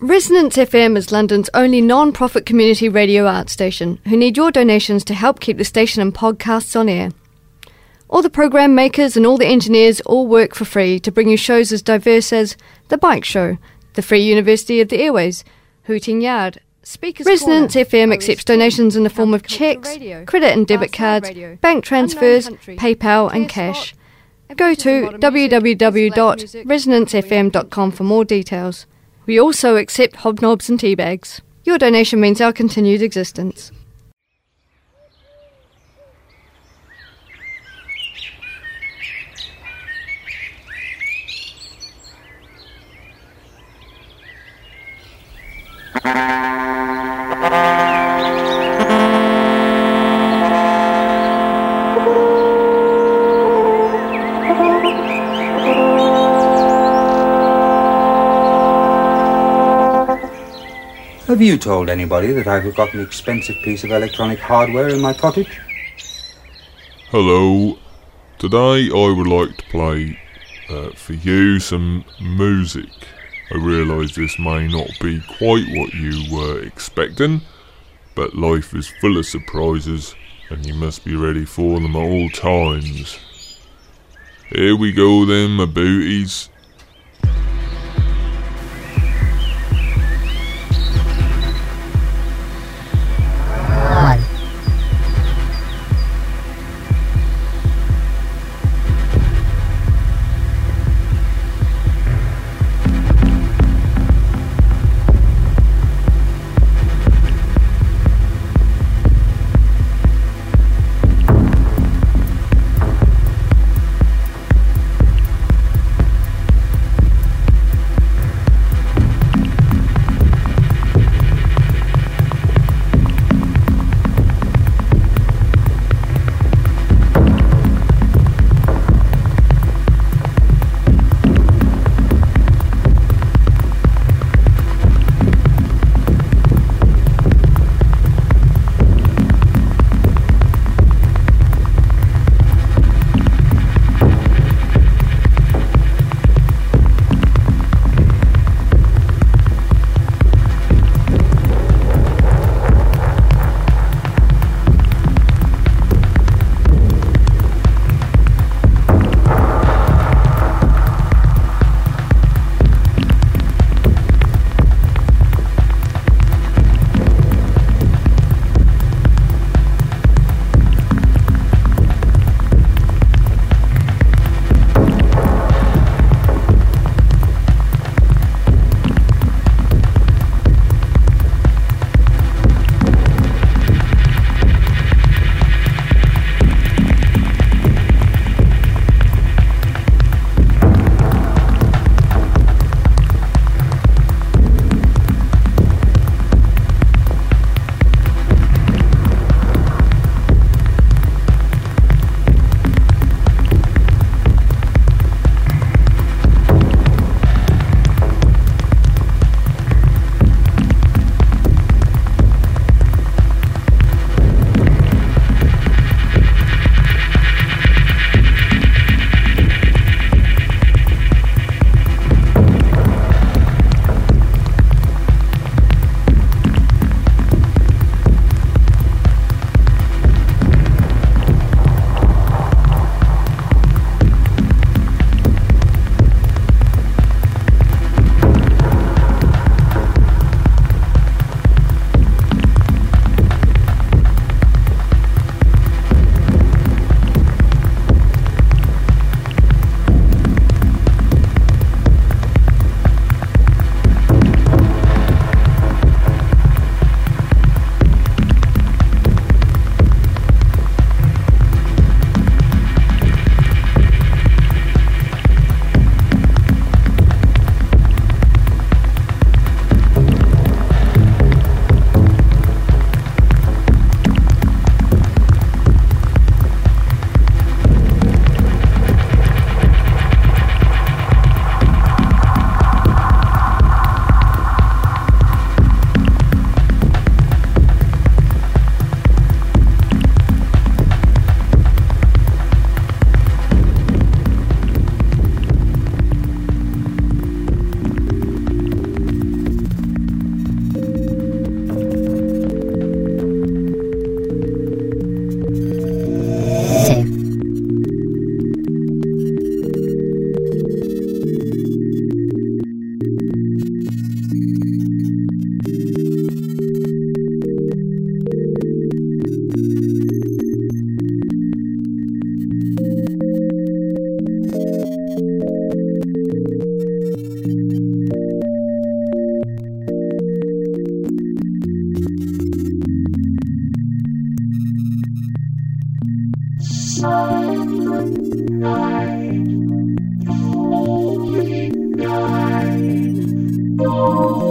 Resonance FM is London's only non profit community radio art station who need your donations to help keep the station and podcasts on air. All the program makers and all the engineers all work for free to bring you shows as diverse as The Bike Show, The Free University of the Airways, Hooting Yard, Speakers Resonance Corner, FM accepts donations in the form of cheques, credit and debit cards, radio, bank transfers, PayPal, and cash. Go to www.resonancefm.com for more details. We also accept hobnobs and tea bags. Your donation means our continued existence. Have you told anybody that I've got an expensive piece of electronic hardware in my cottage? Hello. Today I would like to play uh, for you some music. I realise this may not be quite what you were expecting, but life is full of surprises and you must be ready for them at all times. Here we go then, my booties. Thank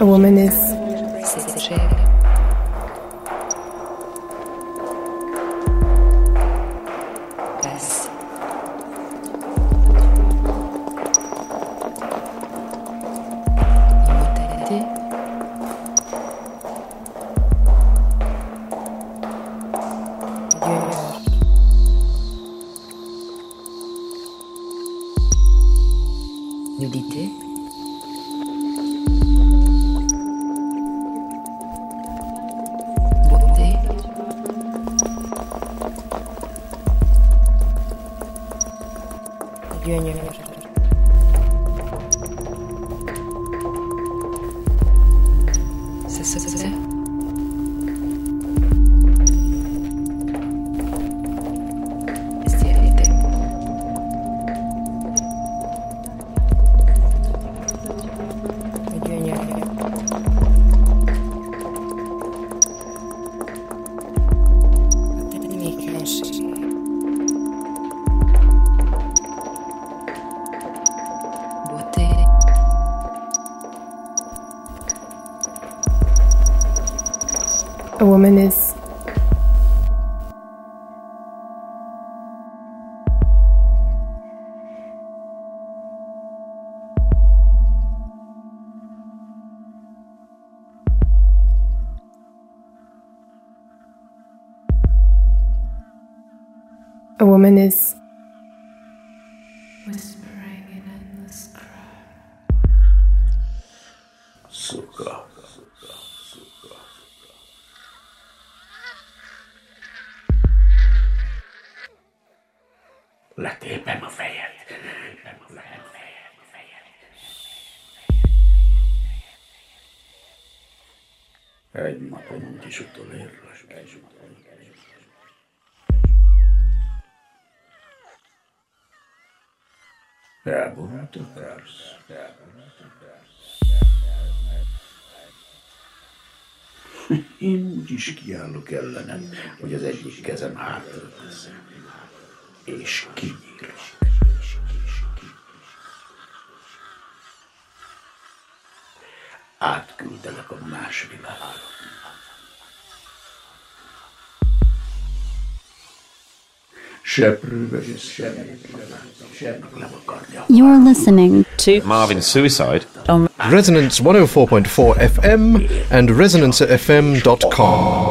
A woman is 远远远。Woman is a woman is Én úgy is kiállok ellened, hogy az egyik kezem hátra. És kinyírok. Átküldelek a más világra. You're listening to Marvin's Suicide on Resonance 104.4 FM and resonancefm.com.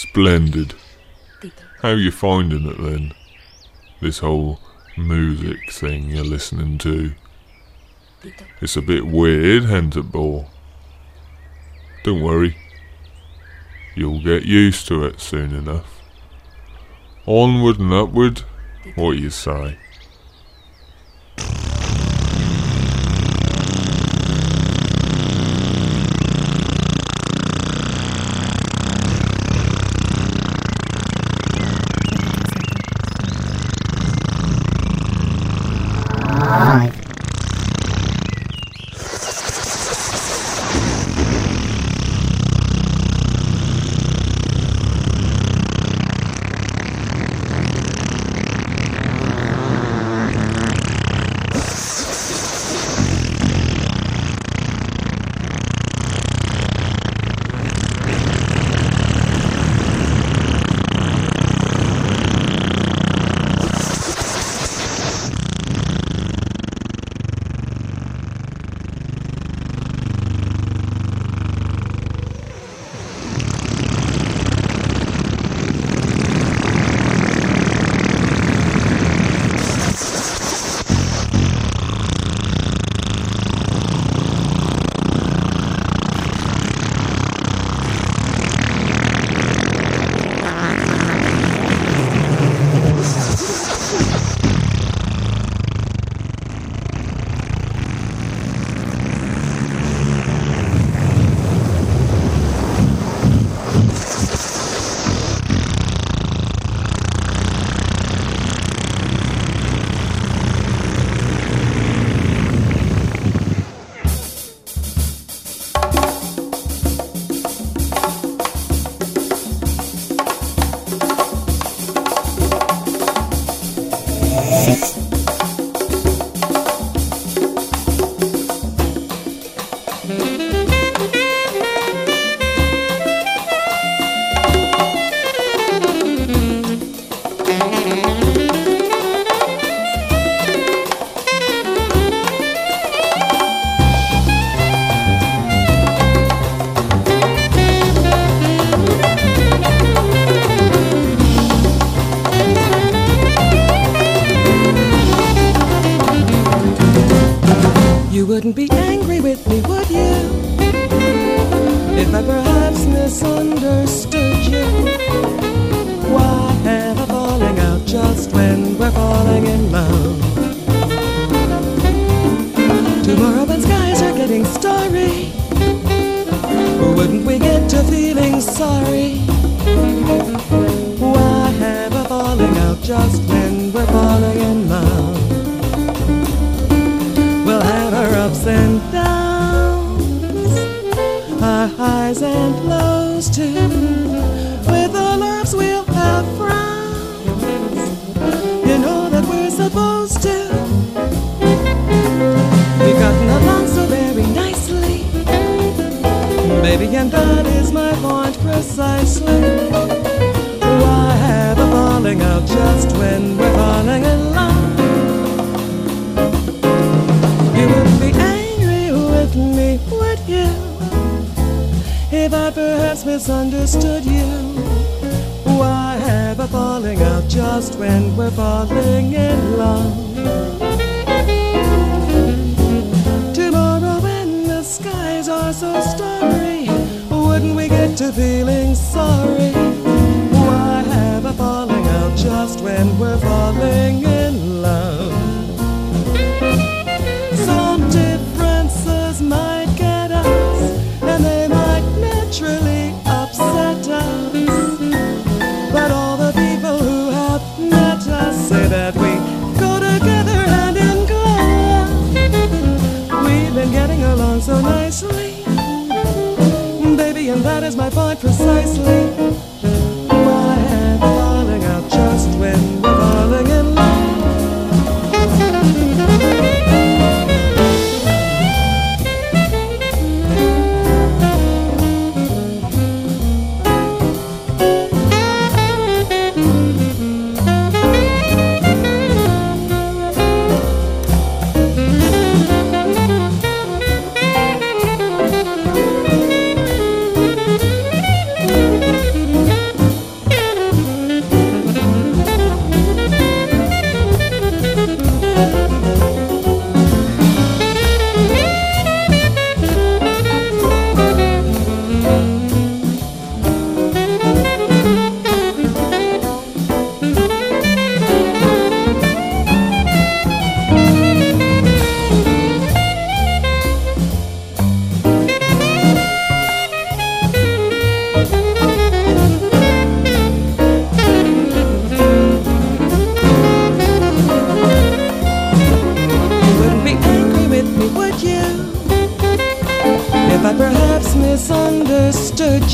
Splendid. How you finding it then? This whole music thing you're listening to. It's a bit weird, ain't it, boy? Don't worry. You'll get used to it soon enough. Onward and upward, what you say? We're falling in love? Tomorrow when skies are getting starry, wouldn't we get to feeling sorry? Why have a falling out just when we're falling in love? We'll have our ups and downs, our highs and lows too. Baby, and that is my point precisely. Why have a falling out just when we're falling in love? You wouldn't be angry with me, would you? If I perhaps misunderstood you. Why have a falling out just when we're falling in love? To feeling sorry? Why have a falling out just when we're falling in love? Some differences might get us, and they might naturally upset us. But all the people who have met us say that we go together hand in glove. We've been getting along so nicely, precisely.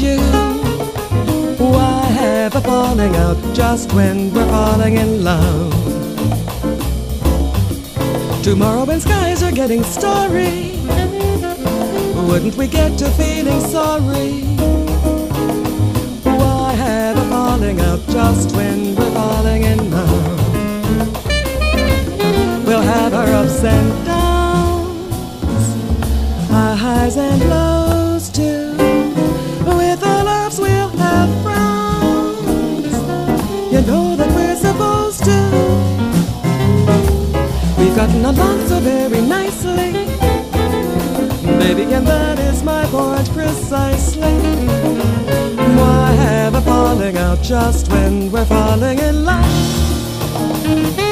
You. Why have a falling out just when we're falling in love? Tomorrow when skies are getting starry, wouldn't we get to feeling sorry? Why have a falling out just when we're falling in love? We'll have our ups and our highs and lows too. With our loves, we'll have frowns. You know that we're supposed to. We've gotten along so very nicely, baby, and that is my point precisely. Why have a falling out just when we're falling in love?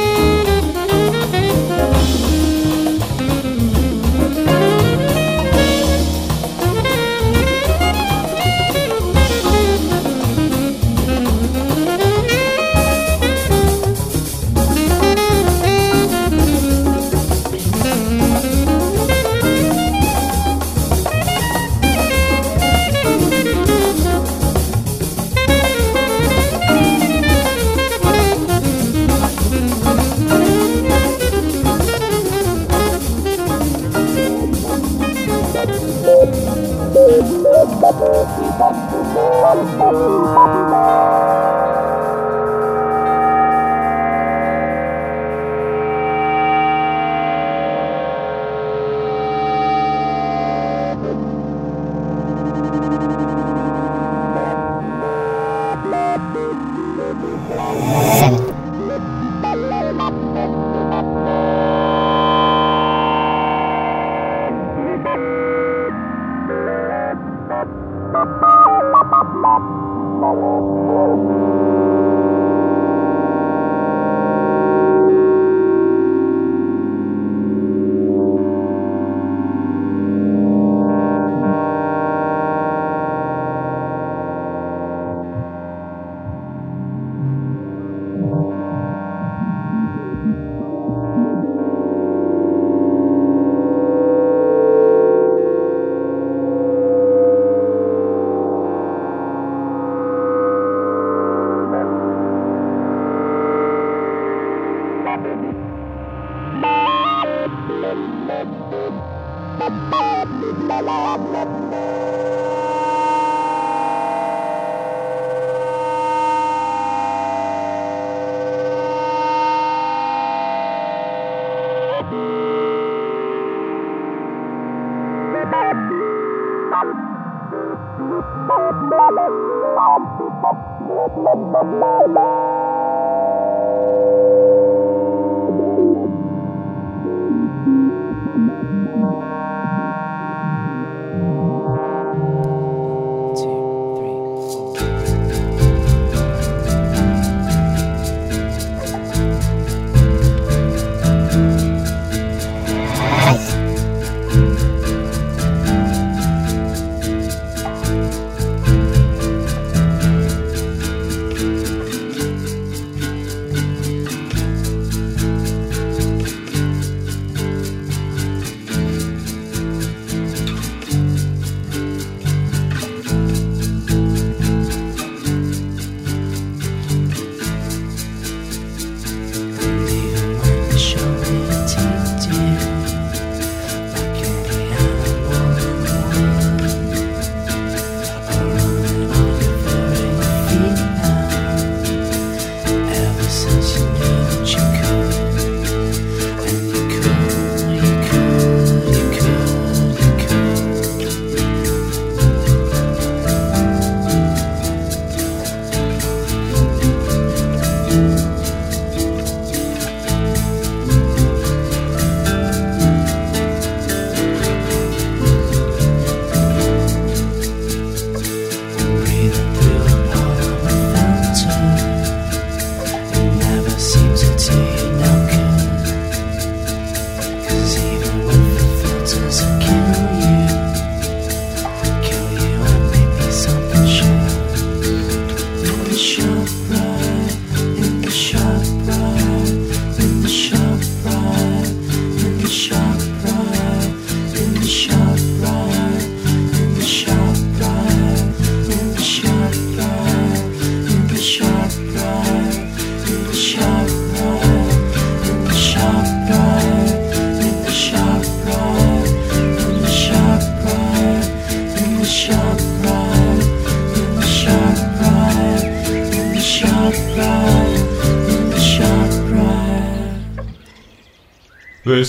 Bye.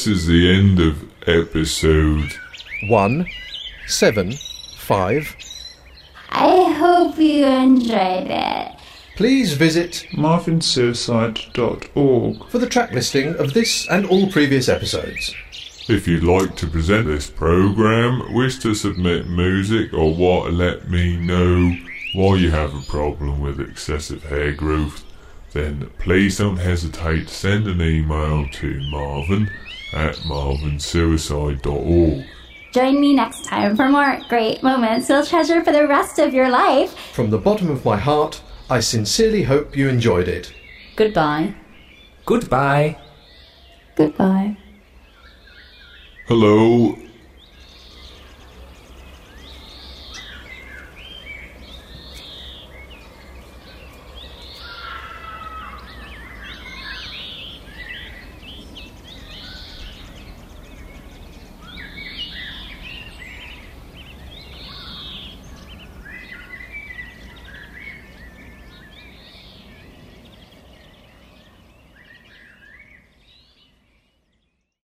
This is the end of episode. One, seven, five. I hope you enjoyed it. Please visit marvinsuicide.org. for the track listing of this and all previous episodes. If you'd like to present this program, wish to submit music, or want to let me know why you have a problem with excessive hair growth, then please don't hesitate to send an email to marvin at marvinsuicide.org. Join me next time for more great moments you'll treasure for the rest of your life. From the bottom of my heart, I sincerely hope you enjoyed it. Goodbye. Goodbye. Goodbye. Hello,